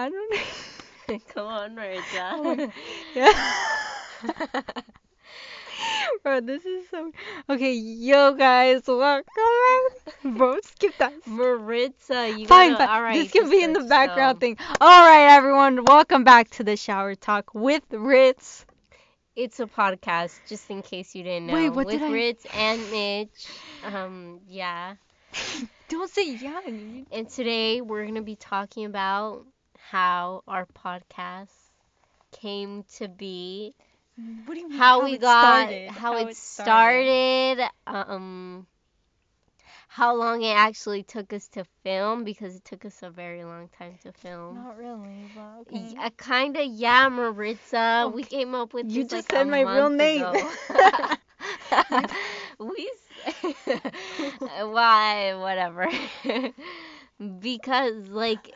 I don't know. Come on, Maritza. Oh Yeah. Bro, this is so. Okay, yo guys, welcome. Bro, skip that. Maritza, you Fine, gotta, fine. all right. this can be in the background thing. All right, everyone, welcome back to the Shower Talk with Ritz. It's a podcast, just in case you didn't know. Wait, what with did I- Ritz and Mitch. Um, yeah. Don't say yeah. And today we're gonna be talking about how our podcast came to be, What do you mean? how, we got, started, how, it started, um, how long it actually took us to film because it took us a very long time to film. Not really, but okay. Yeah, kinda, yeah, Maritza. We came up with You this just like said my real name. we, why, whatever. because like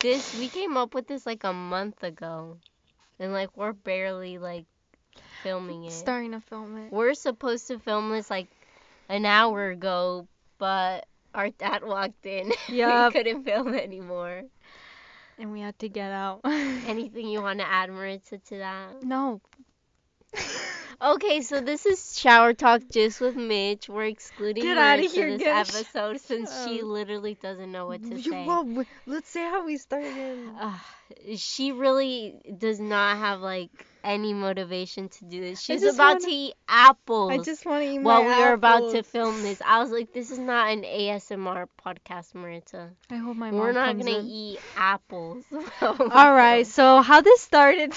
this, we came up with this like a month ago, and like we're barely like filming it. Starting to film it. We're supposed to film this like an hour ago, but our dad walked in. Yup. we couldn't film anymore. And we had to get out. Anything you want to add, Maritza, to that? No. Okay, so this is shower talk just with Mitch. We're excluding Get Maritza here, this episode since she literally doesn't know what to You- say. well, let's say how we started. Ugh, she really does not have like any motivation to do this. She's about wanna- to eat apples. I just want to eat while we were about to film this, I was like, "This is not an ASMR podcast, Maritza. I hope my mom We're not gonna in. eat apples." All right, so how this started?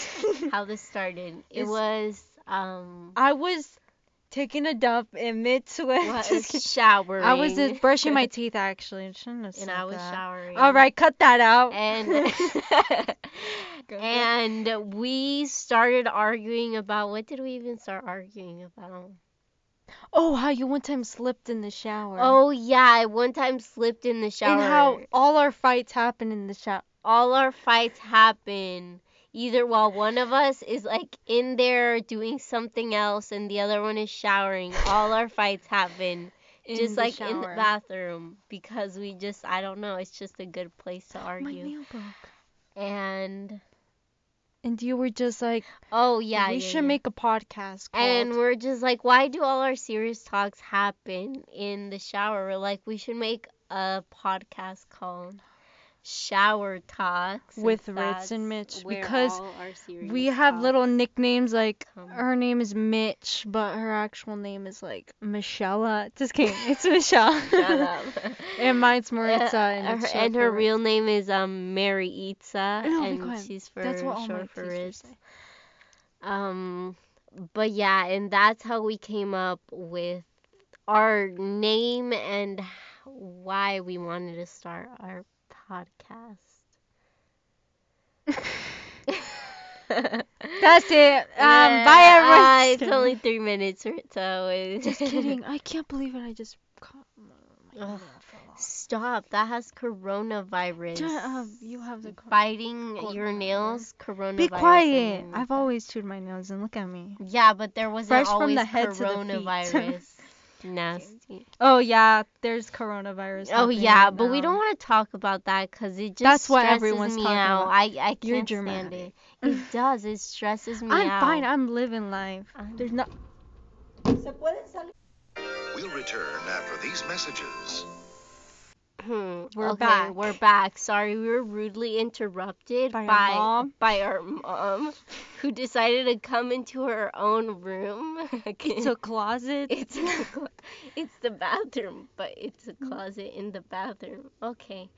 How this started? It Is- was um I was taking a dump in mid sweat. was showering. I was just brushing my teeth actually. I shouldn't have and I was that. showering. All right, cut that out. And and we started arguing about what did we even start arguing about? oh, how you one time slipped in the shower. Oh yeah, I one time slipped in the shower. and how all our fights happen in the shower. all our fights happen either while one of us is like in there doing something else and the other one is showering. All our fights happen just like in the bathroom because we just I don't know, it's just a good place to My argue. nail broke. And And you were just like, oh yeah, we yeah, should yeah. make a podcast called. And we're just like, why do all our serious talks happen in the shower? We're like, we should make a podcast called Shower Talks With Ritz and Mitch, because all our serious we have talks little nicknames like come. her name is Mitch, but her actual name is like Michelle. Just kidding, it's Michelle. Shut up. and mine's Maritza, and Uh, her, and her real name is um Mary Itza, No, and she's for That's what short for Ritz. Um, but yeah, and that's how we came up with our name and why we wanted to start our podcast. That's it. Um, Yeah, bye uh, everyone. it's only three minutes, so Just kidding. I can't believe it. I just. caught my- my Ugh. nail fell off. Stop. That has coronavirus. You have the. biting Coronavirus. your nails, coronavirus. Be quiet. I've always chewed my nails, and look at me. Yeah, but there wasn't Fresh from always the head to the feet. Coronavirus. Nasty. Oh yeah, there's coronavirus. Oh yeah, right but we don't want to talk about that because it just That's what stresses everyone's me talking out. about. I I You're can't stand it. dramatic. It does. It stresses me I'm out. fine. I'm living life. I'm- There's not. We'll return after these messages. Hmm, We're okay, back. We're back. Sorry, we were rudely interrupted By by our mom? by our mom, who decided to come into her own room. It's a closet. It's the it's the bathroom, but it's a closet in the bathroom. Okay.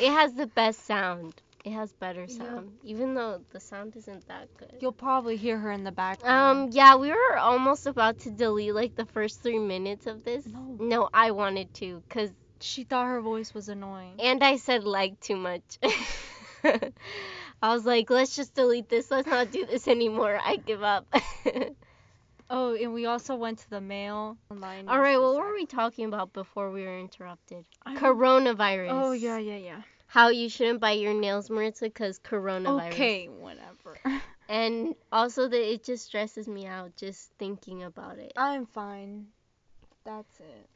It has the best sound. It has better Yeah. sound, even though the sound isn't that good. You'll probably hear her in the background. Um, yeah, we were almost about to delete like the first three minutes of this. No. No, I wanted to, cause She thought her voice was annoying. and I said like too much. I was like, let's just delete this. Let's not do this anymore. I give up. Oh, and we also went to the mail online. All right, what were we talking about before we were interrupted? I don't- Coronavirus. Oh yeah, yeah, yeah. How you shouldn't bite your nails, Maritza, because coronavirus. Okay, whatever. And also that it just stresses me out just thinking about it. I'm fine. That's it.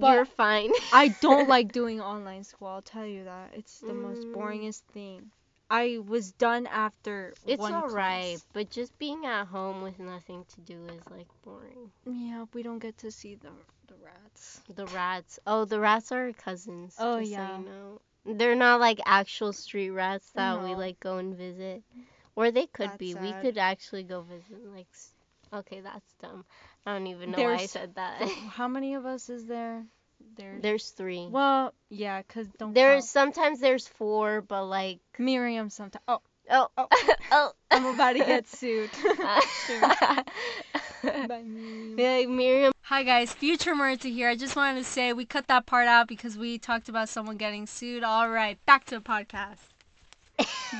You're fine. I don't like doing online school. I'll tell you that. It's the most Mm. boringest thing. I was done after It's alright, but just being at home with nothing to do is like boring. Yeah, we don't get to see the the rats. The rats. Oh, the rats are our cousins. Oh, yeah. So you know. They're not like actual street rats that we like go and visit. Or they could That's be. We could actually go visit. Like, okay, that's dumb. I don't even know why I said that. How many of us is there? There's There's three. well, yeah, 'cause don't There's count. sometimes there's four, but like Miriam sometimes. Oh, oh Oh. oh. I'm about to get sued. Bye, Miriam. yeah, Miriam. Hi guys, Future Marita here. I just wanted to say we cut that part out because we talked about someone getting sued. All right, back to the podcast.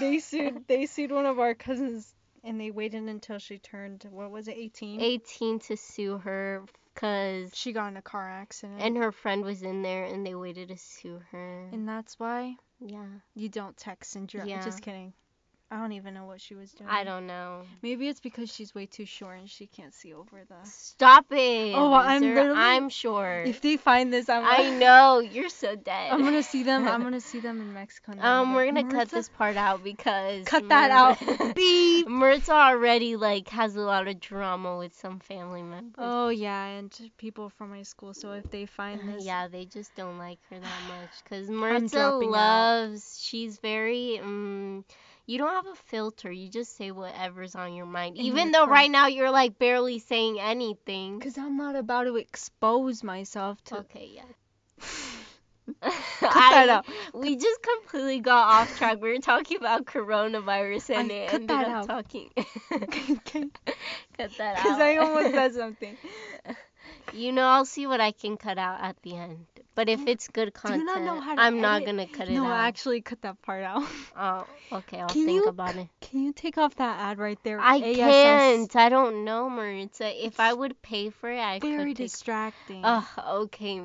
They sued. They sued one of our cousins, and they waited until she turned. What was it? 18. 18 to sue her because She got in a car accident. and her friend was in there and they waited to sue her. and that's why yeah, you don't text and drive. Yeah. Just kidding. I don't even know what she was doing. I don't know. Maybe it's because she's way too short and she can't see over the. Stop it. Oh, I'm literally- I'm sure. If they find this, I'm. I know you're so dead. I'm gonna see them. I'm gonna see them in Mexico. and Um, we're gonna cut this part out because Cut that out. Beep. Mirza already like has a lot of drama with some family members. Oh yeah, and people from my school. So if they find this, Yeah, they just don't like her that much because Mirza dropping out. loves. She's very um. You don't have a filter. You just say whatever's on your mind. And Even though right now you're like barely saying anything. Cause I'm not about to expose myself to. Okay, yeah. Cut that I- out. We just completely got off track. We were talking about coronavirus and I- it ended up out. talking. Okay. cut that out. Cause I almost said something. You know, I'll see what I can cut out at the end. But if it's good content, not know how to I'm not gonna cut it No, out. actually, cut that part out. Oh, okay. I'll Can think you about it. Can you take off that ad right there? I ASS. can't. I don't know, Maritza. If I would pay for it, I Very could. Take... distracting. Ugh, okay.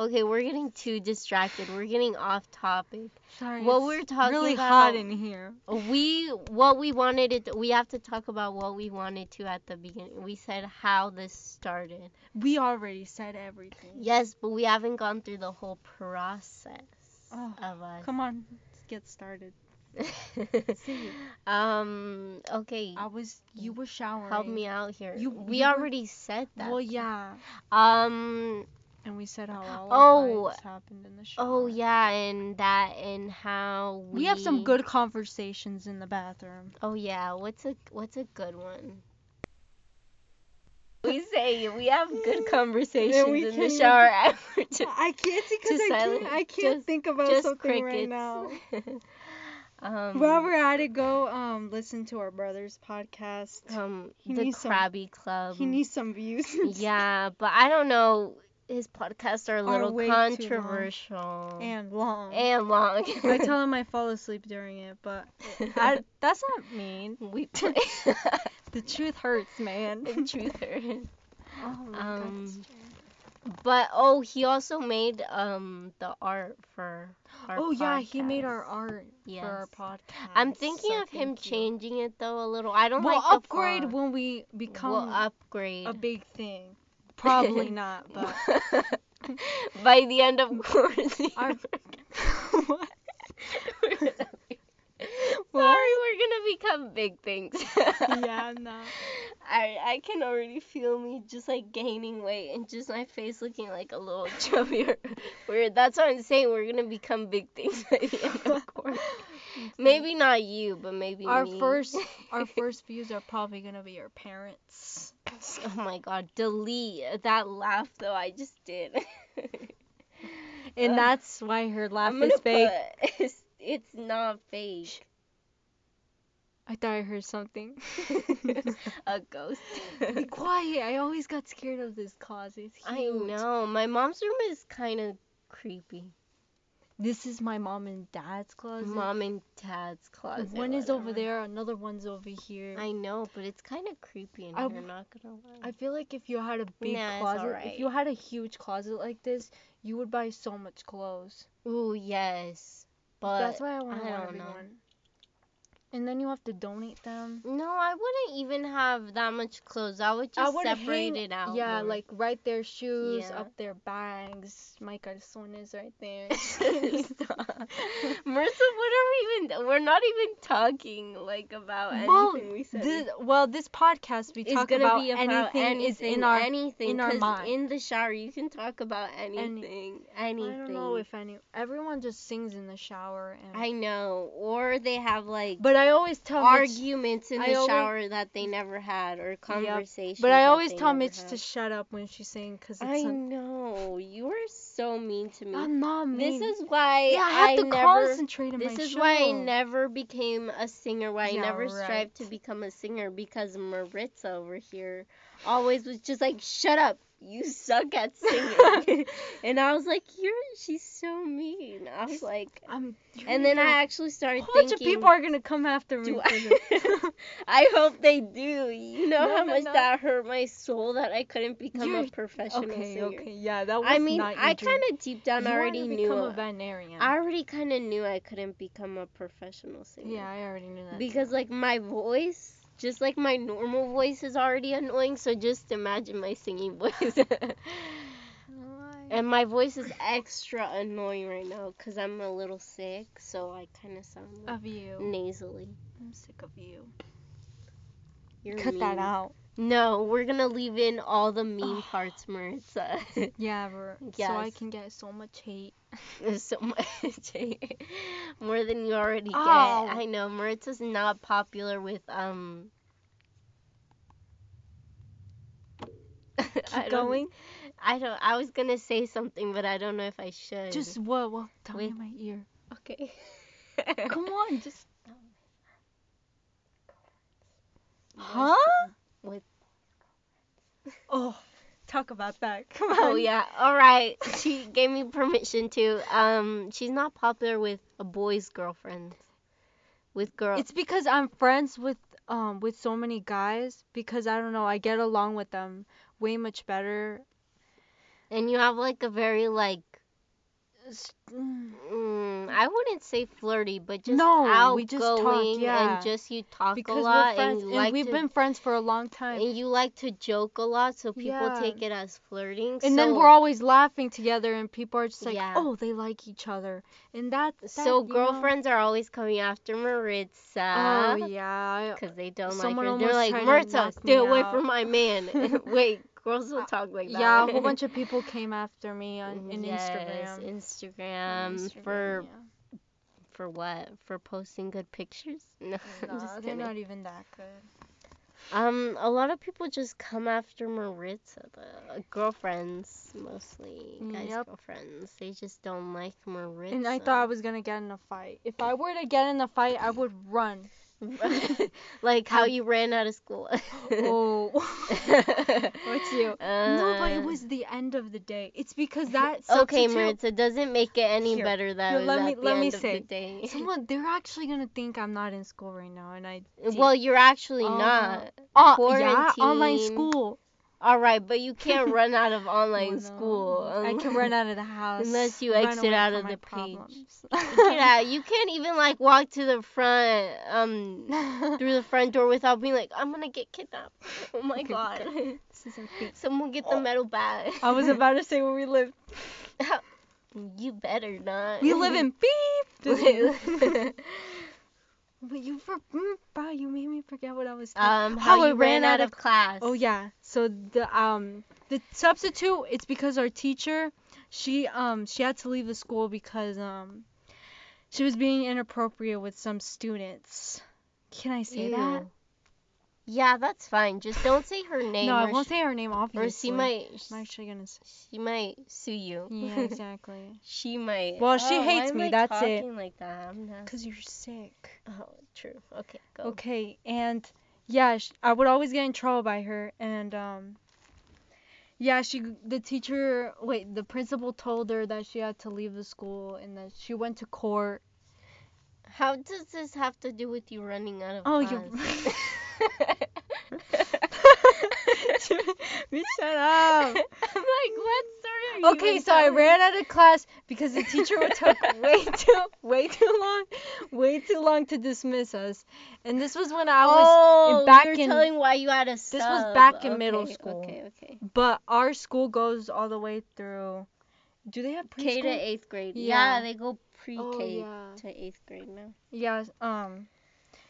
Okay, we're getting too distracted. We're getting off topic. Sorry. what it's we're talking really about- hot in here. We what we wanted it. We have to talk about what we wanted to at the beginning. We said how this started. We already said everything. Yes, but we haven't gone through the whole process Oh, of us. come on, let's get started. It. um. Okay. I was. You were showering. Help me out here. You- we you were- already said that. Well, yeah. um. And we said how all Oh. our fights happened in the shower. Oh yeah, and that and how we. We have some good conversations in the bathroom. Oh yeah. What's a What's a good one? We say we have good conversations we in the shower after. to- I can't because I silent- can't. I can't just- think about just something crickets. right now. um, While we're at it, go, um, listen to our brother's podcast. um, he the needs some- Krabby Club. he needs some views. yeah, but I don't know. His podcasts are a little long. controversial and long. and long. I tell him I fall asleep during it, but I, that's not mean. we play. The truth hurts, man. the truth hurts. Oh my Um, god. But oh, he also made um the art for our Oh yeah, he made our art Yes. for our podcast. I'm thinking so of him you. changing it though a little. I don't We'll like upgrade when we become we'll upgrade. a big thing. Probably not, but by the end of quarantine. Our- what? we're gonna be- Sorry, we're gonna become big things. yeah, no. I I can already feel me just like gaining weight and just my face looking like a little chubbier. We're that's what I'm saying. We're gonna become big things by the end of quarantine. Mm-hmm. Maybe not you, but maybe Our me. first our first views are probably gonna be our parents. Oh my god, delete that laugh though I just did. And Ugh. that's why her laugh is fake. put it's, it's not fake. I thought I heard something. a ghost. Be quiet. I always got scared of this closet. It's I know. My mom's room is kind of creepy. This is my mom and dad's closet. Mom and dad's closet. One is over there, another one's over here. I know, but it's kind of creepy in I here. w- Not gonna lie. I feel like if you had a big Nah, closet, alright. if you had a huge closet like this, you would buy so much clothes. Ooh yes, but That's why I want to know. everyone. And then you have to donate them. No, I wouldn't even have that much clothes. I would just would separate hang- it out. Yeah, more. like right their shoes, Yeah. up their bags, my calzones right there. Stop. Marissa, what are we even? We're not even talking like about well, anything we said. this, well, this podcast we it's talk gonna about be about anything, anything, is in our. anything, in our 'cause mind. in the shower you can talk about anything, anything. I don't know if any. Everyone just sings in the shower, and. I know, or they have like but I always tell Mitch. arguments in I the always- shower that they never had, or conversations. But I always tell Mitch had. to shut up when she's saying because. I an- know you are so mean to me. I'm not mean. This is why yeah, I have to never. concentrate in This is show. why I never became a singer. Why Yeah, I never right. strived to become a singer because Maritza over here always was just like, "Shut up, you suck at singing," and I was like, "You're she's so mean." I was like, I'm. and then I actually started thinking A bunch of people are gonna come after me. do for this. I, I hope they do. You know No, how no, much no. that hurt my soul that I couldn't become a You're- professional okay, singer. okay, yeah, that was I mean, I kind of deep down you already to knew. become a veterinarian. I already kind of knew I couldn't become a professional singer. yeah, I already knew that. Because like my voice, just like my normal voice is already annoying, so just imagine my singing voice. and my voice is extra annoying right now cuz I'm a little sick, so I kind of sound like of you. nasally. I'm sick of you. You're Cut that out. No, we're to leave in all the mean parts, Maritza. Yeah, we're, so I can get so much hate. So much hate. more than you already Ow. get. I know Maritza's not popular with um Keep don't- going. I don't. I was gonna say something, but I don't know if I should. Just what? What? Tell me in my ear. okay. Come on, just. Huh? With Oh, talk about that. Come on. oh yeah. All right. She gave me permission to. Um, she's not popular with a boy's girlfriend With girl. It's because I'm friends with um with so many guys because I don't know I get along with them way much better. and you have like a very like. Mm, Mm, I wouldn't say flirty, but just No, outgoing we just talk, yeah. and just you talk Because a lot we're friends, and, and like we've to been friends for a long time. and you like to joke a lot, so people Yeah. take it as flirting. And then we're always laughing together, and people are just like, Yeah. "Oh, they like each other," and that. that So you know- girlfriends are always coming after Maritza. Oh yeah. Because they don't Someone like her. They're like, Maritza, stay away out." from my man. Wait, girls don't talk like that. Yeah, a whole bunch of people came after me on in yes, Instagram. Instagram. Um, for Instagram, for what? For posting good pictures? No, yeah. Just they're kidding. not even that good. Um, a lot of people just come after Maritza, the girlfriends mostly, guys' Yep. girlfriends. They just don't like Maritza. And I thought I was gonna get in a fight. If I were to get in a fight, I would run. like how I'm- you ran out of school. Oh. What's you? no, but it Uh, was the end of the day. It's because that. Okay, Maritza, doesn't make it any Here, better that here, let me- the let end me of say, the day. Someone, they're actually gonna think I'm not in school right now, and I. did- well, you're actually Uh, not. uh, yeah, online school. All right, but you can't run out of online no. school. I can run out of the house. Unless you exit out of the page. yeah, you can't even like walk to the front, um, through the front door without being like, I'm gonna get kidnapped. Oh my god. This isn't fake. Someone get the metal bat. I was about to say where we live. you better not. We live in beep. Um, But you for mm, wow, you made me forget what I was. talking how, How you it ran ran out out of class. Oh yeah. So the um the substitute it's because our teacher she um she had to leave the school because um she was being inappropriate with some students. Can I say that? Yeah, that's fine. Just don't say her name. No, I won't sh- say her name obviously. Or she might. I'm actually gonna. She might sue you. Yeah, exactly. she might. Well, she Oh, hates why am me, I that's it. talking like that. I'm not. Cause you're sick. Oh, true. Okay, go. Okay, and yeah, sh- I would always get in trouble by her, and um, yeah, she the teacher wait the principal told her that she had to leave the school, and that she went to court. How does this have to do with you running out of Oh, class? you. Bitch, shut up. I'm like, what story are Okay, so I ran out of class because the teacher would took way too way too long, way too long to dismiss us. And this was when I was oh, in back you're in telling why you had a this was back in middle school. Okay, okay. but our school goes all the way through do they have preschool? K to eighth grade. Yeah. Yeah, they go pre-K Oh, yeah. to eighth grade now. Yeah, um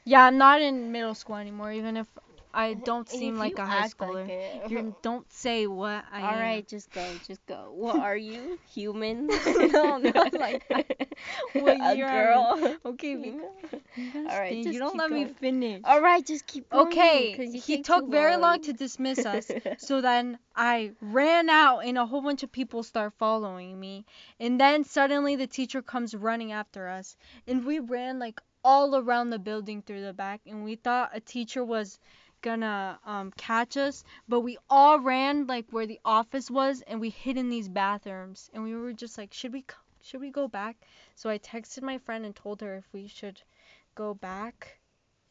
Yeah, I'm not in middle school anymore even if I don't seem like a high like schooler. it. you don't say what I All am. right, just go, just go. What are you? Human? No, not like that. What a year are girl? Um, okay, be- Female? you gotta All right, just you don't let me finish. All right, just keep going. Okay, he took too very long long to dismiss us. so then I ran out and a whole bunch of people start following me. And then suddenly the teacher comes running after us. And we ran like all around the building through the back and we thought a teacher was gonna um catch us, but we all ran like where the office was and we hid in these bathrooms and we were just like, should we should we go back? So I texted my friend and told her if we should go back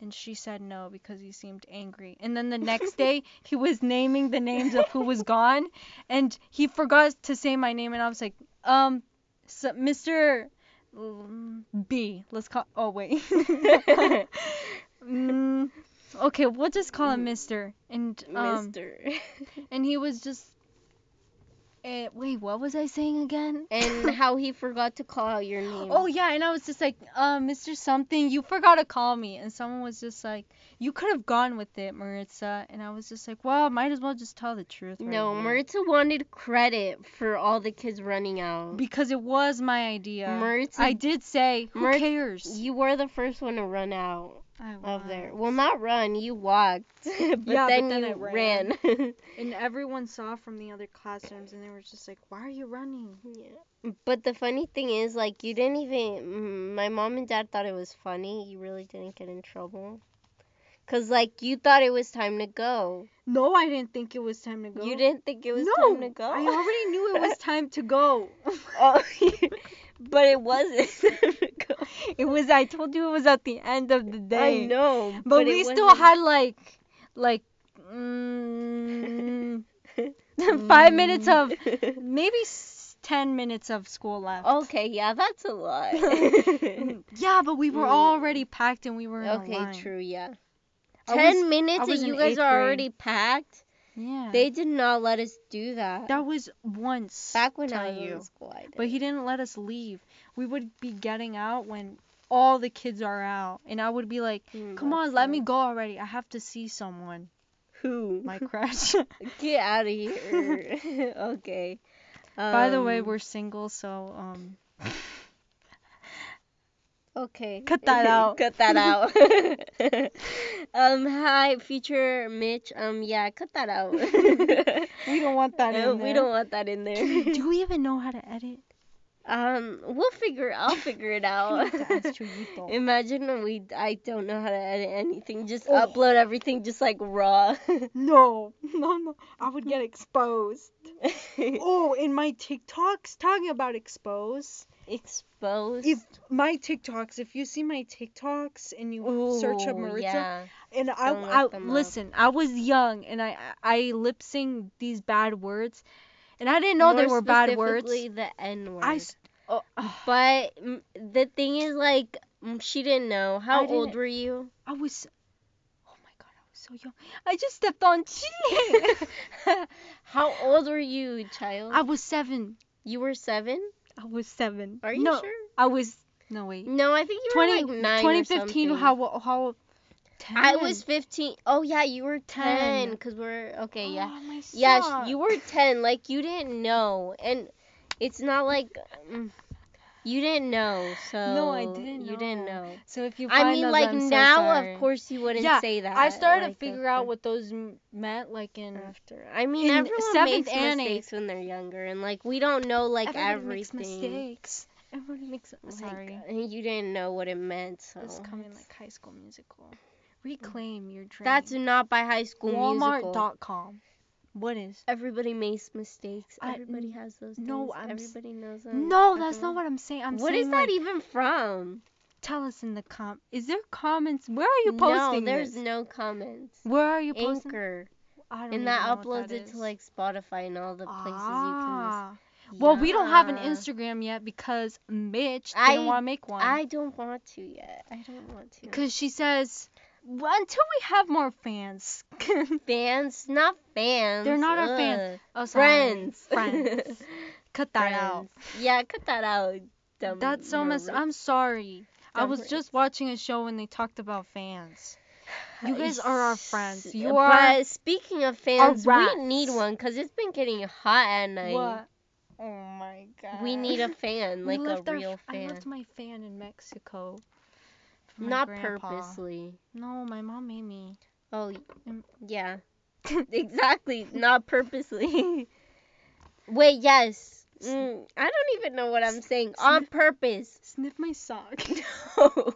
and she said no because he seemed angry. And then the next day, he was naming the names of who was gone, and he forgot to say my name, and I was like, um, so, Mr. B. Let's call. Oh wait. mm, okay, we'll just call him Mr. And um, Mister. and he was just. Uh, wait, what was I saying again? and how he forgot to call out your name. Oh yeah, and I was just like, uh, Mr. Something, you forgot to call me, and someone was just like, you could have gone with it, Maritza, and I was just like, well, might as well just tell the truth. right No, here." Maritza wanted credit for all the kids running out. Because it was my idea. Maritza, I did say, who cares? you were the first one to run out I of there. Well, not run, you walked. but Yeah, but then then you I ran. ran. And everyone saw from the other classrooms, and they were just like, why are you running? yeah. But the funny thing is, like, you didn't even. My mom and dad thought it was funny. You really didn't get in trouble. Cause like you thought it was time to go. No, I didn't think it was time to go. You didn't think it was no, time to go. I already knew it was time to go. oh, but it wasn't time to go. It was. I told you it was at the end of the day. I know, But, it we still wasn't- had like, like, mm, five minutes of, maybe ten minutes of school left. okay, yeah, that's a lot. yeah, but we were Mm. already packed and we were in okay, true, yeah. Ten was- minutes and you guys are already packed. Yeah. They did not let us do that. that was once. Back when I was you. in school, I did. But he didn't let us leave. We would be getting out when all the kids are out, and I would be like, Mm, "Come on, let me go already. I have to see someone." Who? My crush. Get out of here. okay. By the way, Um, we're single, so um. Okay. Cut that out. cut that out. um, hi, future Mitch. Um, yeah, cut that out. We don't want that Uh, in We don't want that in there. Do we even know how to edit? Um, we'll figure. I'll figure it out. have to ask Chuyito. Imagine we. I don't know how to edit anything. Just Oh. upload everything just like raw. No, no, no. I would get exposed. Oh, in my TikToks, talking about expose. Exposed. If my TikToks, if you see my TikToks and you search up Ooh, Maritza, Yeah. and I, Don't I them up. listen, I was young and I I lip sing these bad words, and I didn't know they were bad words. the N word. I oh, But the thing is, like, she didn't know. How old didn't- were you? I was. Oh my god, I was so young. I just stepped on cheating. How old were you, child? I was seven. you were seven? I was seven. Are you no, sure? I was. No wait. No, I think you 20, were like nine 2015. or. How how? 10. I was 15. Oh, yeah, you were 10. Because we're. Okay, yeah. Oh, my Yeah, sock. sh- you were 10. Like, you didn't know. And it's not like. mm, you didn't know, so. No, I didn't You didn't know. So if you I mean, those, like, I'm now, sorry. of course, you wouldn't Yeah, say that. I started like, to figure out what those meant, like in. after. I mean, everyone seventh makes and mistakes when they're younger, and like we don't know like Everybody makes everything. mistakes. Everybody makes. Like, Sorry. and you didn't know what it meant, so It's coming like High School Musical. Reclaim your dream. that's not by High School Musical. Walmart.com. What is? Everybody makes mistakes. I- Everybody has those. no, days. I'm Everybody knows them. No, that's not what I'm saying. I'm What saying is that like, even from? Tell us in the com. Is there comments? Where are you posting no, there's this? no comments. Where are you posting? Anchor, I don't and that uploads that it to like Spotify and all the places you can. ah. Well, we don't have an Instagram yet because Mitch I- didn't want to make one. I don't want to yet. I don't want to. Because she says, until we have more fans. Fans, not fans. They're not our fans. Oh, sorry. Friends. Friends. Cut that out. Yeah, cut that out. Dumb That's so mess. Marie. I'm sorry. I was Marie. just watching a show when they talked about fans. You guys are our friends. You but are speaking of fans, we need one because it's been getting hot at night. what? Oh my god. We need a fan, We like a real our- real I fan. left my fan in Mexico. Not grandpa. purposely. No, my mom made me. Oh, Mm. yeah. exactly. Not purposely. Wait, yes. Mm, I don't even know what I'm saying. On purpose. Sniff my sock. No.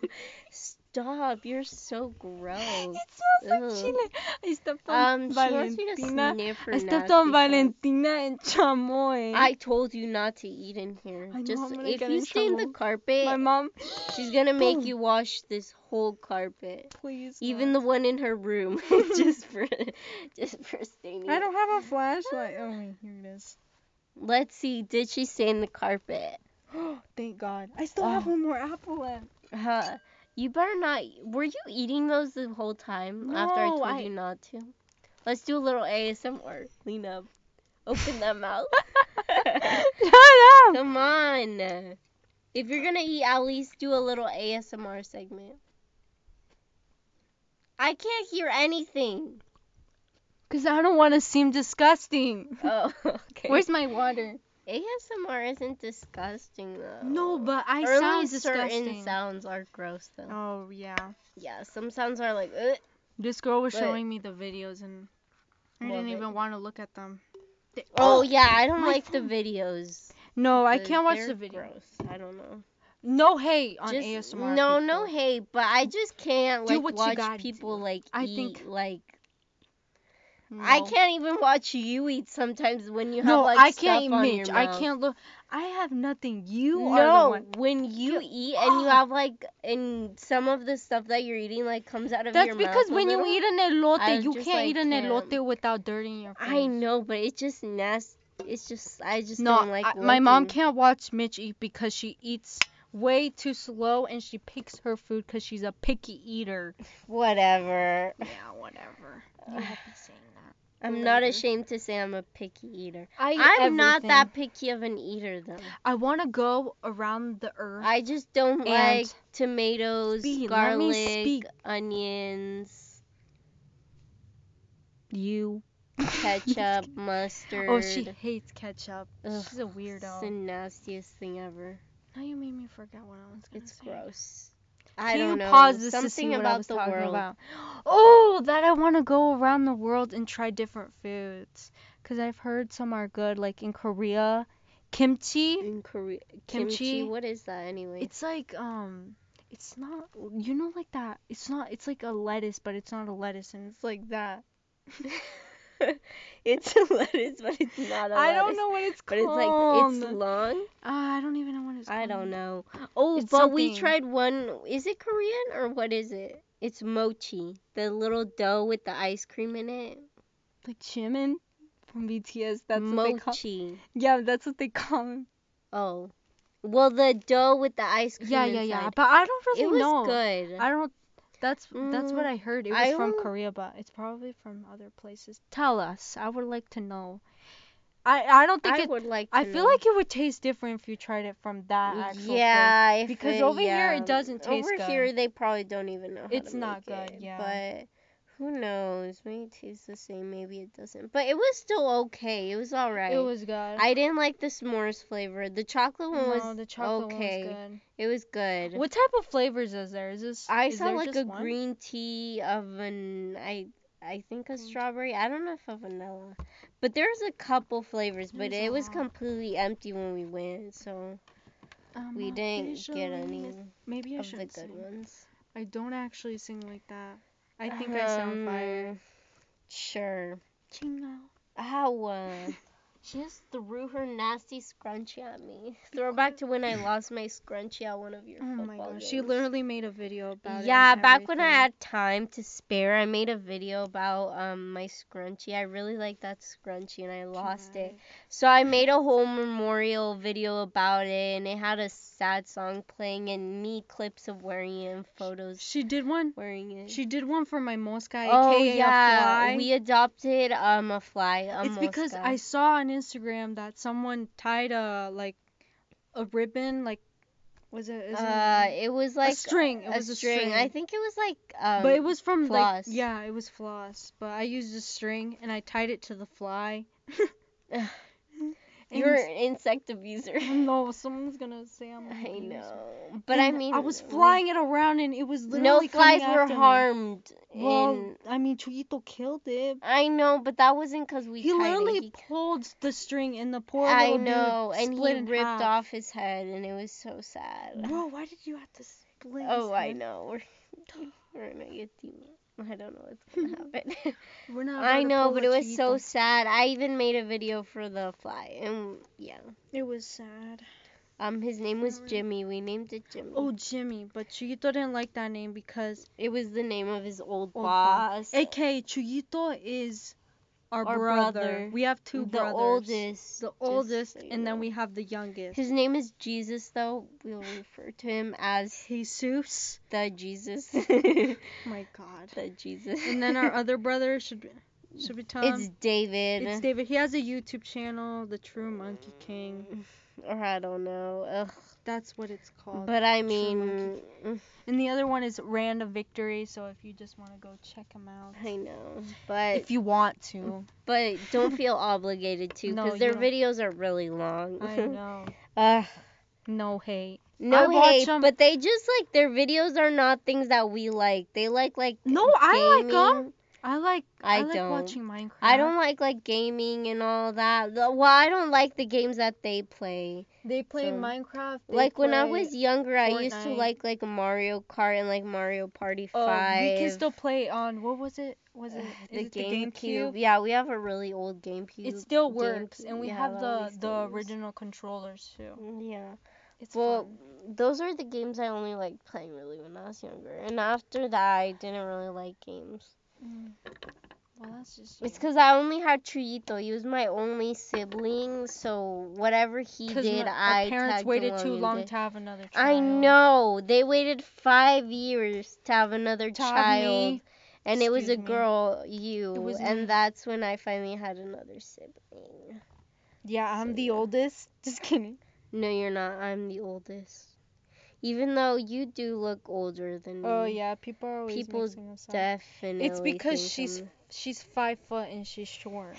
Stop. You're so gross. it smells Ugh. like chile. I stepped on Um, she wants me to Valentina. I stepped on. Valentina and Chamoy. I told you not to eat in here. I know Just I'm if you in stain the carpet, my mom. she's gonna make Boom. you wash this whole carpet, Please. even not. the one in her room, just for just for staining. I don't have a flashlight. Oh, wait, here it is. Let's see. Did she stain the carpet? Thank God. I still have Oh. one more apple left. Huh. You better not. Were you eating those the whole time after I told I- you not to? Let's do a little ASMR. Lean up. Open that mouth. Shut up. Come on. If you're gonna eat, at least do a little ASMR segment. I can't hear anything. Cause I don't want to seem disgusting. Oh, okay. Where's my water? ASMR isn't disgusting though. No, but I Or sound only certain disgusting. sounds are gross though. Oh yeah. Yeah, some sounds are like, Ugh. This girl was But- showing me the videos and I didn't it. even want to look at them. They- oh, oh yeah, I don't like the videos. No, I can't watch the video. Gross. I don't know. No hate on Just, ASMR. no, no hate, but I just can't like watch people do. like I eat think- like I can't even watch you eat sometimes when you have No, like I stuff can't eat Mitch. I can't look. I have nothing. You are the one. when you You- eat and you Oh. have like and some of the stuff that you're eating like comes out of That's your because mouth. a when you eat an elote, I you can't like, eat an can't. elote without dirt in your face. I know, but it's just nasty. It's just I just No, don't like. I- my mom can't watch Mitch eat because she eats way too slow and she picks her food because she's a picky eater. Whatever. Yeah, whatever. You won't saying that. I'm not ashamed to say I'm a picky eater. I. I'm not that picky of an eater though. I want to go around the earth. I just don't like tomatoes, Speak, garlic, onions, you. ketchup, mustard. Oh, she hates ketchup. Ugh, She's a weirdo. It's the nastiest thing ever. Now you made me forget what I was gonna say. It's say. gross. I Can don't you know. pause this Something to see what about I was the talking world. about? Oh, that I want to go around the world and try different foods. Cause I've heard some are good, like in Korea, kimchi. In Korea, Kimchi? kimchi. What is that anyway? It's like um, it's not you know like that. It's not. It's like a lettuce, but it's not a lettuce, and it's like that. it's a lettuce, but it's not a I don't know what it's called. But it's like it's long. Ah, I don't even know what it's called. I don't know. Oh, It's but we tried one. Is it Korean or what is it? It's mochi, the little dough with the ice cream in it. Like Jimin from BTS. That's what they call. mochi. Yeah, that's what they call him. Oh, well, the dough with the ice cream. Yeah, yeah, yeah. But I don't really know. It was know. good. I don't. That's that's what Mm, I heard. It was I from don't- Korea, but it's probably from other places. Tell us. I would like to know. I I don't think I it. would like. To I feel know. like it would taste different if you tried it from that actual place. Yeah, if Because over here it doesn't taste different. Over good. here they probably don't even know. How It's to not make good, it, yeah. Who knows? Maybe it tastes the same. Maybe it doesn't. But it was still okay. It was all right. It was good. I didn't like the s'mores flavor. The chocolate one was the chocolate okay. one was good. It was good. What type of flavors is there? Is this? I is saw like a one? green tea of an I I think a strawberry. I don't know if a vanilla. But there's a couple flavors, but There's it was lot. completely empty when we went, so I'm we didn't get any Maybe I of should the good sing. ones. I don't actually sing like that. I think I sound fire. Um, Sure. Chingo. How uh, She just threw her nasty scrunchie at me. Throwback to when I lost my scrunchie at one of your Oh football games. she literally made a video about it. Yeah, back when I had time to spare, I made a video about um my scrunchie. I really liked that scrunchie and I lost it. So I made a whole memorial video about it and it had a sad song playing and me clips of wearing it and photos She did one. wearing it. She did one for my mosca, oh yeah, we adopted um a fly. A it's because. I saw on Instagram that someone tied a like a ribbon, like was it? Is uh it it was a like string? It a was a string. string. I think it was like um but it was from floss. like yeah, it was floss. But I used a string and I tied it to the fly. You're an insect abuser. no, someone's gonna say I'm. an I know. But I mean I was flying it around and it was literally No flies were after me. harmed. Well, in, I mean, Chuyito killed it. I know, but that wasn't because we He literally it. He, pulled the string and the poor I little know, dude and he ripped half. off his head, and it was so sad. Bro, why did you have to split? oh, I know. We're we're gonna get demon. I don't know what's gonna happen. We're not. I know, but it was so sad. I even made a video for the fly, and yeah. It was sad. Um, his name was Jimmy. We named it Jimmy. Oh, Jimmy, but Chuyito didn't like that name because It was the name of his old, Old boss. AK Chuyito is our, Our brother. brother. We have two the brothers. oldest. The oldest, so you and then we have the youngest. His name is Jesus, though. We'll refer to him as Jesus. the Jesus. My God. the Jesus. And then our other brother should be should we tell It's him? David. It's David. He has a YouTube channel, The True Monkey King. Or I don't know. Ugh. That's what it's called. But I mean, mm, and the other one is Random Victory. So if you just want to go check them out, I know, but if you want to, but don't feel obligated to because you their videos are really long. I know. Ugh. No hate. No I watch but they just like their videos are not things that we like. They like like No, I like 'em. I like. I, I like don't. watching Minecraft. I don't like like gaming and all that. Well, I don't like the games that they play. They play So, Minecraft. they like when I was younger, I used to like like Mario Kart and like Mario Party Oh, Five. we can still play on what was it? Was uh, it the is it the GameCube. GameCube? Yeah, we have a really old GameCube. It still Game- works, and we yeah, have the the works. original controllers too. Mm, yeah. It's Well, fun. those are the games I only liked playing really when I was younger. And after that, I didn't really like games. Mm. Well, that's just. It's because I only had Chuyito. He was my only sibling, so whatever he did, our I parents waited too long did. to have another child. I know. They waited five years to have another child. And it was a Excuse me. girl, you. Was me. and that's when I finally had another sibling. Yeah, I'm So, the yeah. oldest. Just kidding. No, you're not. I'm the oldest. Even though you do look older than oh, me. Oh yeah, people are always People mixing us up. Definitely. It's because she's I'm- she's five foot and she's short.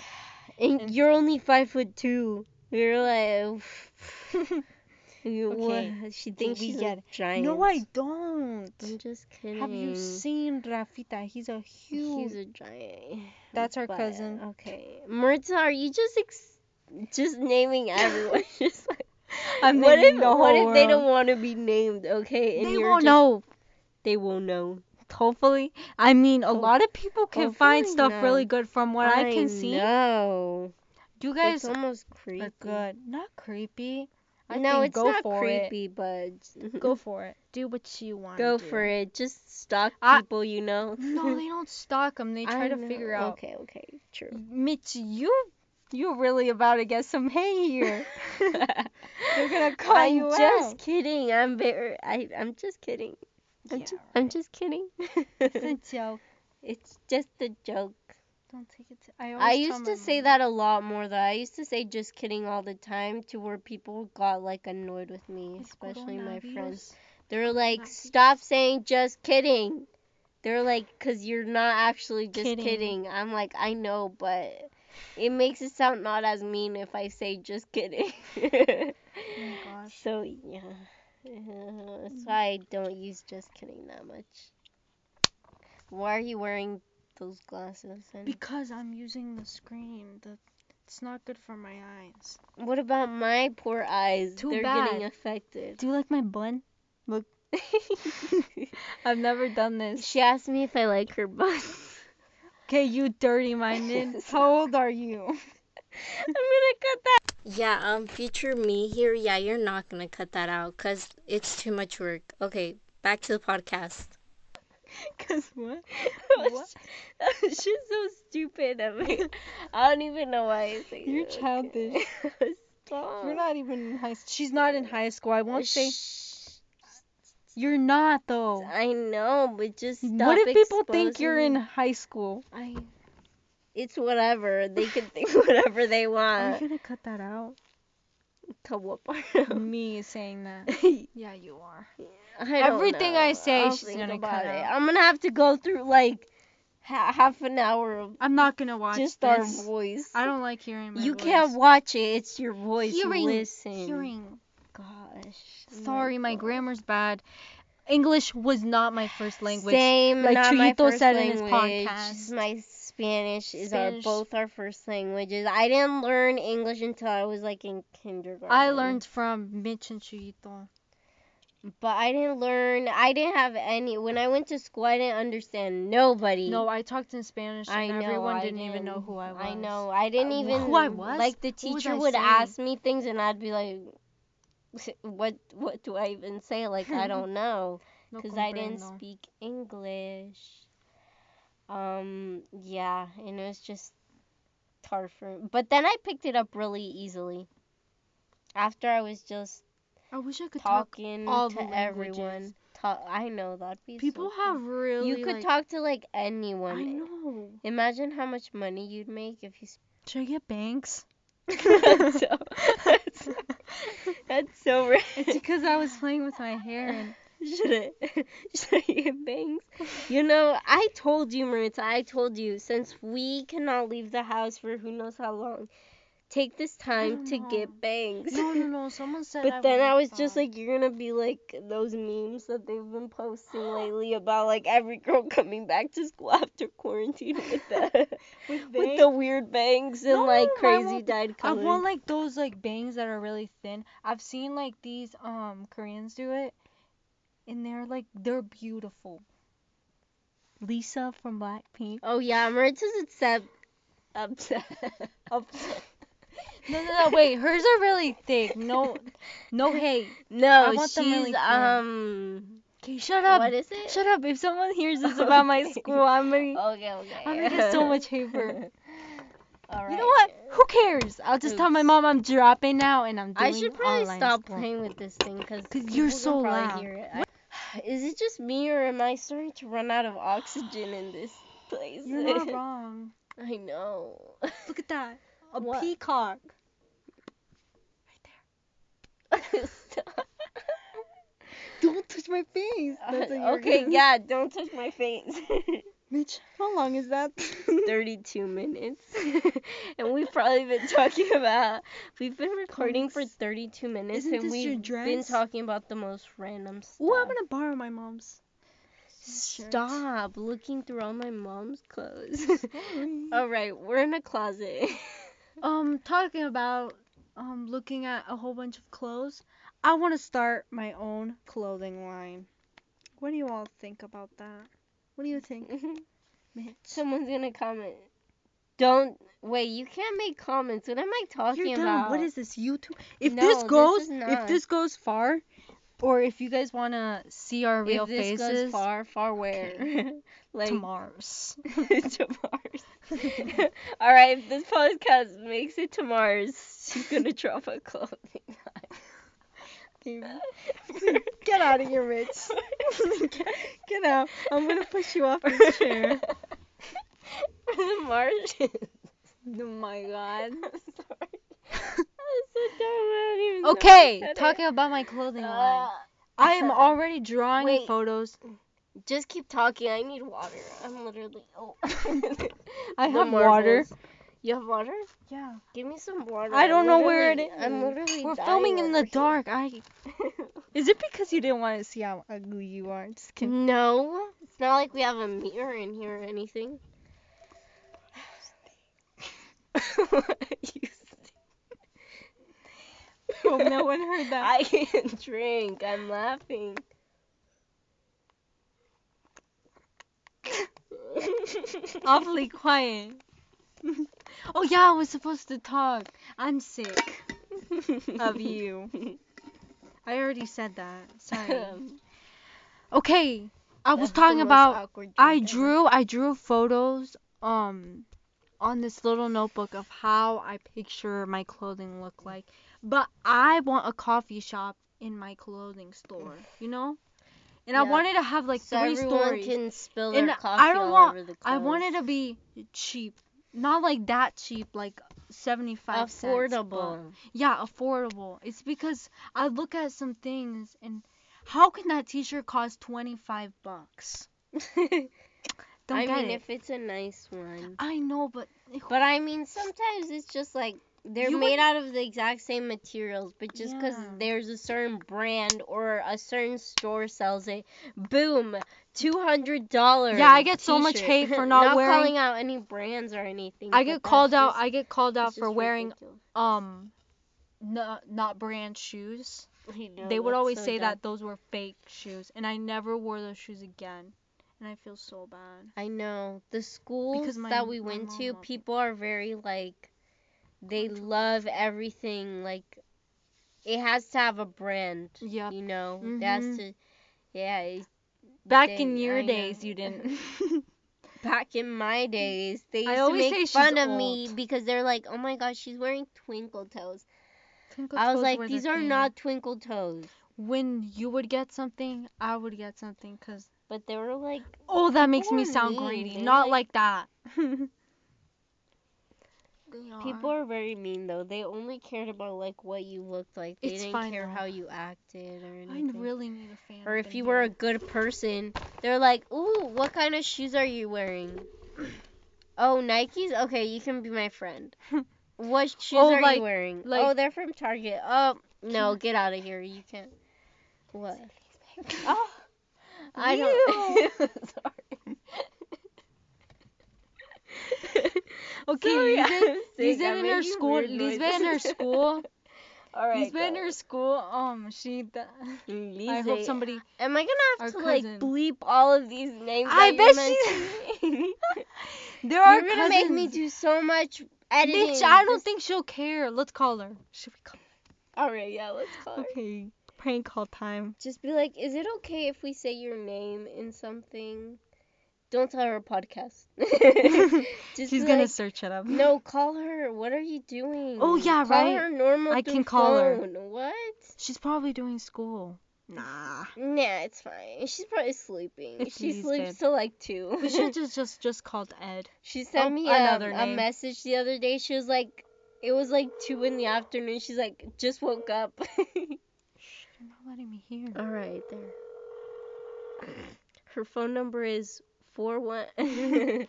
And, and- you're only five foot two. You're like. You, Okay, what? She thinks she's get a giant. no, I don't. I'm just kidding. Have you seen Rafita? He's a huge. He's a giant. That's our But, cousin. Okay, Mirza, are you just ex- just naming everyone? just like, I'm what if the what if they world. don't want to be named? Okay, and They you're won't just, know. They won't know. Hopefully, I mean, a lot of people can find hopefully stuff not. really good from what I, can see. know. You guys it's almost creepy. are good. Not creepy. I no, think it's go not for creepy, but it. Go for it. Do what you want. go for it. Just stalk I- people you know. No, they don't stalk them. They try I to know. figure out. Okay, okay, true. Mitch, you you're really about to get some hay here. They're gonna call I'm you just kidding. I'm very. I. I'm just kidding. I'm, Yeah, ju- I'm just kidding. It's a joke. it's just a joke. Don't take it. To, I, I used to say mom. that a lot more though. I used to say just kidding all the time to where people got like annoyed with me, Es especially my friends. They were like, "Stop saying just kidding." They're like, "Cause you're not actually just Kidding. kidding." I'm like, "I know, but it makes it sound not as mean if I say just kidding." Oh my gosh. So yeah, Uh, that's why I don't use just kidding that much. Why are you wearing those glasses? And Because I'm using the screen. The it's not good for my eyes. what about my poor eyes? Too They're bad. getting affected. Do you like my bun? Look. I've never done this. she asked me if I like her buns. Okay, you dirty minded. How old are you? I'm gonna cut that. Yeah, um, future me here. Yeah, you're not gonna cut that out because it's too much work. Okay, back to the podcast. Cause what? what? She's so stupid. I mean, I don't even know why I say You're childish. Stop. You're not even in high. school. She's not in high school. I won't say. You're not though. I know, but just stop what if people think you're in high school? I. It's whatever. They can think whatever they want. Are you gonna cut that out? Cut what part? Me saying that. Yeah, you are. I don't Everything know. I say, I'll she's gonna cut it. Out. I'm gonna have to go through like ha- half an hour of I'm not gonna watch just this. our voice. I don't like hearing my you voice. can't watch it. It's your voice. Hearing. Listen. Hearing. Gosh. Sorry, my grammar's bad. English was not my first language. Same. like not my first said in his language. podcast. My Spanish is Spanish. our both our first languages. I didn't learn English until I was like in kindergarten. I learned from Mitch and Chuyito. but I didn't learn. I didn't have any. When I went to school, I didn't understand nobody. No, I talked in Spanish and I know. everyone I didn't even know who I was. I know. I didn't Uh, even who I was? Like the teacher would saying? ask me things, and I'd be like, "What? What do I even say? Like I don't know, No because I didn't speak English." Um. Yeah, and it was just hard for. But then I picked it up really easily. After I was just I wish I could talk. talking all to everyone. languages. Ta- I know that'd be. so People cool. have really. You could like- talk to like anyone. I know. Imagine how much money you'd make if you. Should I get banks? so. That's, so rich. It's because I was playing with my hair and Should it? Should I get bangs? You know, I told you, Maritza. I told you since we cannot leave the house for who knows how long, take this time to know. get bangs. no, no, no. Someone said. But then I was wouldn't just like, you're gonna be like those memes that they've been posting lately about like every girl coming back to school after quarantine with the with, with the weird bangs and No, like crazy dyed I want like those like bangs that are really thin. I've seen like these um Koreans do it, and they're like they're beautiful. Lisa from Blackpink. oh yeah, Maritza's upset. Upset. Upset. No, no, no. Wait, hers are really thick. No, no hate. No, want them she's really thin. um. Okay, shut up. What is it? Shut up. If someone hears this about my school, I'm gonna. Okay, okay. I'm gonna get so much hate for. All right. You know what? Who cares? I'll just tell my mom I'm dropping out and I'm doing I should probably stop school. playing with this thing because 'Cause you're so loud. Hear it. I- is it just me or am I starting to run out of oxygen in this place? You're not wrong. I know. Look at that. A What? peacock. Stop. Don't touch my face. That's what you're okay, gonna- yeah, don't touch my face. Mitch, how long is that? 32 minutes. and we've probably been talking about we've been recording for 32 minutes Isn't and we've been talking about the most random stuff. Ooh, I'm gonna borrow my mom's. shirt. Stop looking through all my mom's clothes. All right, we're in a closet. Um, talking about um looking at a whole bunch of clothes. I want to start my own clothing line. What do you all think about that? What do you think, Mitch? Someone's gonna comment. Don't wait. You can't make comments. What am I talking You're dumb. about? What is this YouTube? If No, this this goes, is if this goes far, or if you guys want to see our real if this faces, goes far, far where? like to Mars. to Mars. All right, if this podcast makes it to Mars, she's gonna drop a clothing line. Get out of here, Mitch. get, get out. I'm gonna push you off this chair. For the Martians. Oh my god. I'm sorry. So dumb. I don't even Okay, how talking about my clothing line. Uh, I am already drawing Wait. photos. just keep talking. I need water. I'm literally. Oh. I have water. You have water? Yeah. Give me some water. I don't know where it is. I'm literally. We're filming in the here. dark. I. Is it because you didn't want to see how ugly you are? No, it's not like we have a mirror in here or anything. Hope no one heard that. I can't drink. I'm laughing. Awfully quiet. oh yeah, I was supposed to talk. I'm sick of you. I already said that. Sorry. Okay, I was talking about I drew I drew photos um on this little notebook of how I picture my clothing look like. But I want a coffee shop in my clothing store, you know? And I wanted to have like so three everyone stories. can spill their And coffee I don't all want over the I clothes. wanted to be cheap. Not like that cheap, like 75 cents. affordable. yeah, affordable. It's because I look at some things and how can that t-shirt cost 25 bucks? Don't I mean, it. if it's a nice one. I know, but eh, But I mean, sometimes it's just like they're You made would- out of the exact same materials, but just because Yeah. there's a certain brand or a certain store sells it, boom, two hundred dollars. Yeah, I get so much hate for not wearing- Not calling out any brands or anything. I get called out. just- I get called out for wearing ridiculous. um not not brand shoes. Know, they would always so say dumb. that those were fake shoes, and I never wore those shoes again. And I feel so bad. I know the schools my- that we went to, people are very like, they love everything like, it has to have a brand. Yeah. You know, it has Mhm. to. Yeah. it- Back they- in your I know. days, you didn't. Back in my days, they used to always make fun of me because they're like, "Oh my gosh, she's wearing twinkle toes." Twinkle I was toes like, were the "These are thing. not twinkle toes," When you would get something, I would get something, cause but they were like, oh, that makes me sound mean. greedy. They're Not like- like that. People are very mean though. They only cared about like what you looked like. They It's didn't fine, care though. how you acted or anything. I really need a fan. or if you were a good person, they're like, "Ooh, what kind of shoes are you wearing?" oh, Nikes. Okay, you can be my friend. What shoes Oh, are like- you wearing? Oh, like- oh, they're from Target. Oh, no, get out of here. You can't. What? Oh, I don't. Sorry. Okay, Lisbeth, I'm. Lisbeth in her school, Lisbeth in her school, All right. Lisbeth in her school, um, she, th- I hope somebody, Am I gonna have to like bleep all of these names? I bet you're there are You're gonna make me do so much editing. Bitch, I don't think she'll care. Let's call her. Should we call All right, yeah, let's call her. Okay, prank call time. Just be like, is it okay if we say your name in something? Don't tell her a podcast. She's gonna like, search it up. No, call her. What are you doing? Oh, yeah, call right. her normal. I can call her. phone. What? She's probably doing school. Nah. Nah, it's fine. She's probably sleeping. It's she sleeps till like two. We should just just just called Ed. She oh, sent Oh, me another a, a message the other day. She was like, it was like two in the afternoon. She's like, just woke up. Shh, You're not letting me hear. All right, there. Her phone number is four one. In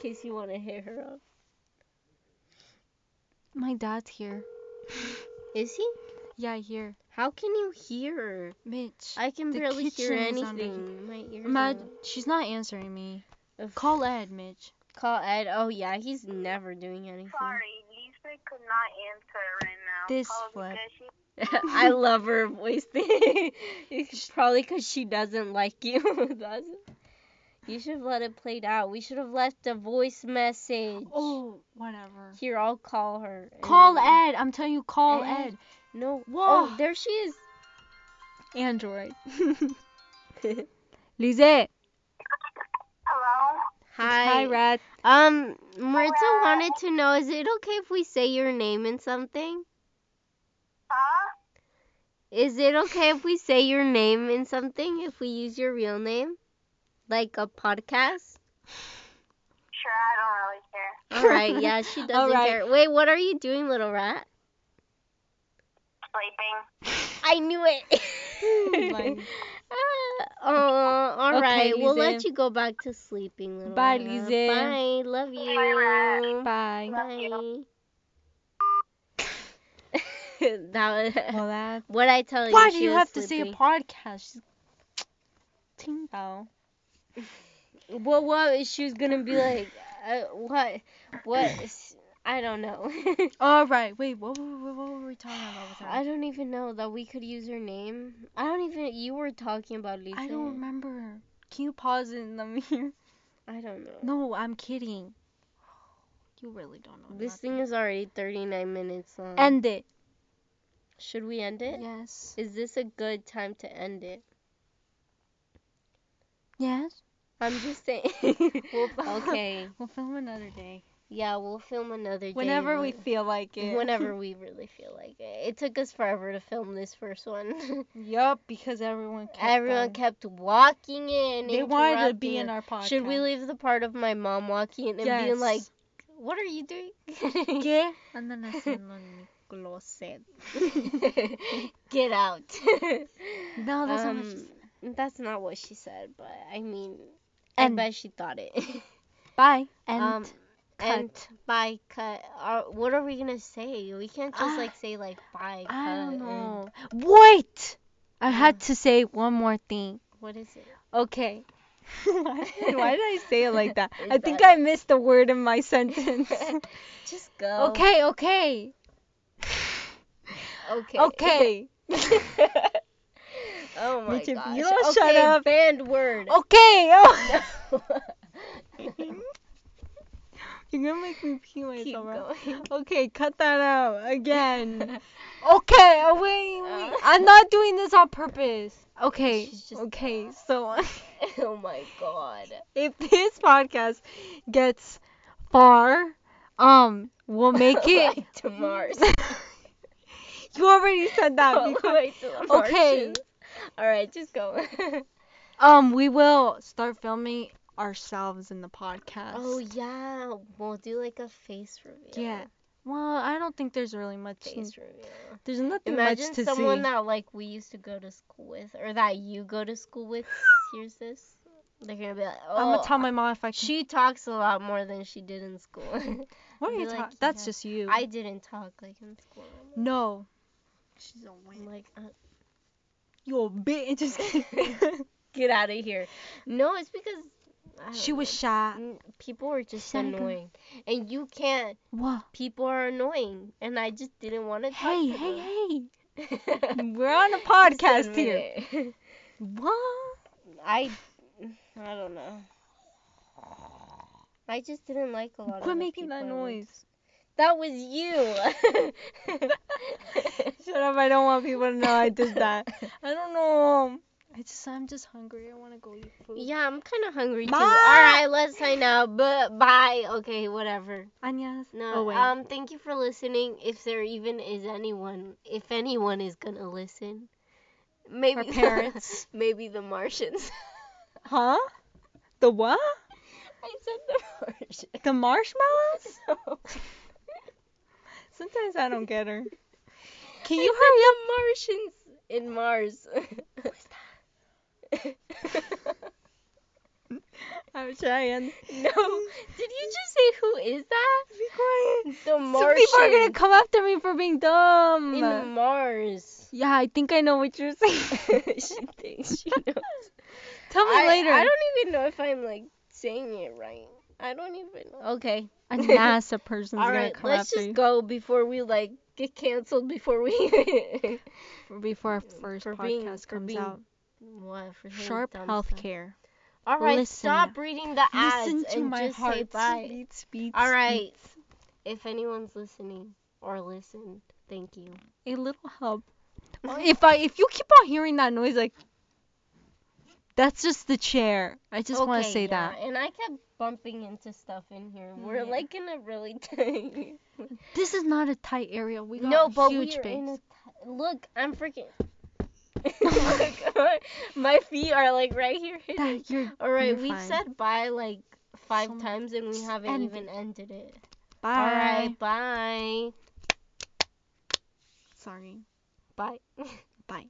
case you want to hit her up. My dad's here. Is he? Yeah, here. How can you hear? Mitch. I can The barely hear kitchen is under anything. My ears. Imag- are- she's not answering me. Ugh. Call Ed, Mitch. Call Ed. Oh yeah, he's never doing anything. Sorry, Lisa could not answer right now. This Probably flip. because she I love her voice thing. it's probably because she doesn't like you. You should have let it played out. We should have left a voice message. Oh, whatever. Here, I'll call her. Call Ed. I'm telling you, call Ed. Ed. No. Whoa. Oh, there she is. Android. Lise. Hello? Hi. Hi, Rat. Um, Maritza wanted to know: Is it okay if we say your name in something? Huh? Is it okay if we say your name in something? If we use your real name, like a podcast? Sure, I don't really care. All right. Yeah, she doesn't All right. care. Wait, what are you doing, little rat? Sleeping. I knew it. my- Ah, oh, all Okay, right. We'll let you go back to sleeping, little Bye, rat. Lise. Bye. Love you. Bye. Love you. Bye. that was, Well, that. what I tell you. Why do you have to say a podcast? She's... Ting Bao. What? What? She was gonna be like, uh, what? What? I don't know. All right. Wait. What, were- what, what were we talking about? I don't even know that we could use her name. I don't even. You were talking about Lisa. I don't remember. Can you pause it and let me? I don't know. No, I'm kidding. You really don't know. This nothing. thing is already 39 minutes long. End it. Should we end it? Yes. Is this a good time to end it? Yes. I'm just saying. We'll okay. We'll film another day. Yeah, we'll film another day. Whenever we feel like it. Whenever we really feel like it. It took us forever to film this first one. Yup, because everyone kept Everyone um, kept walking in. They wanted to be in our podcast. Should we leave the part of my mom walking in and yes. being like, "What are you doing?" ¿Qué andan haciendo closet? Get out. No, that's not what she Um, said. That's not what she said, but I mean, And- I bet she thought it. Bye. And um, cut. and bye cut. Uh, what are we gonna say? We can't just Ah, like say like bye cut. I don't and- know. Wait! I had to say one more thing. What is it? Okay. Why did I say it like that? I think I missed a word in my sentence. Just go. okay, okay. Okay. Okay. oh my Mitch, if gosh. you don't shut up- Banned word. Okay. Oh. No. You're gonna make me pee myself. Okay, cut that out again. Okay, oh wait, wait. Uh. I'm not doing this on purpose. Okay, okay. So oh my god. if this podcast gets far, um, we'll make it. Like to Mars. You already said that. All the before. way to the Okay. All right, just go. Um, we will start filming ourselves in the podcast. oh yeah, we'll do like a face reveal. Yeah. Well, I don't think there's really much. Face reveal. There's nothing Imagine much to someone see. that like we used to go to school with, or that you go to school with. hears this. They're gonna be like, oh, I'm gonna tell my mom if I can. she talks a lot more than she did in school. what are be you like, talking? That's yeah. just you. I didn't talk like in school. No. She's a I'm like, uh, You a bitch. Just get out of here. No, it's because she don't was know. shy. People are just annoying, and you can't. What? People are annoying, and I just didn't want to Hey, to hey, hey. We're on a podcast admit here. What? I, I don't know. I just didn't like a lot of Quit making that noise. That was you. Shut up! I don't want people to know I did that. I don't know. I just, I'm just hungry. I want to go eat food. Yeah, I'm kind of hungry too. All right, let's sign out. But bye. Okay, whatever. Añas. No. Oh wait. um. Thank you for listening. If there even is anyone, if anyone is gonna listen, maybe Our parents. maybe the Martians. huh? The what? I said the Martians. The marshmallows? Sometimes I don't get her. Can you hurry up, Martians in Mars? I'm trying. No. Did you just say who is that? Be quiet. The Some people are gonna come after me for being dumb. in Mars. yeah, I think I know what you're saying. she thinks she knows. Tell me I, later. I don't even know if I'm like saying it right. I don't even know. Okay. A NASA person's All gonna right, come let's after just you go before we like get canceled before we before our mm, first for podcast being- for comes being out. what for saying Sharp dumb stuff. healthcare. All right, Listen. stop reading the ads Listen to and my just heart. say bye. Beats, beats, All right. If anyone's listening or listened, thank you. A little help. if I if you keep on hearing that noise, like that's just the chair. I just want to Okay, say yeah, that. And I kept bumping into stuff in here. Mm, we're Yeah. like in a really tiny. This is not a tight area. We got no, but huge we're space. in a. T- look, I'm freaking. look, my feet are like right here. That All right, we've said bye like five So- times and we haven't even ended it. bye. All right, bye. Sorry. Bye. Bye.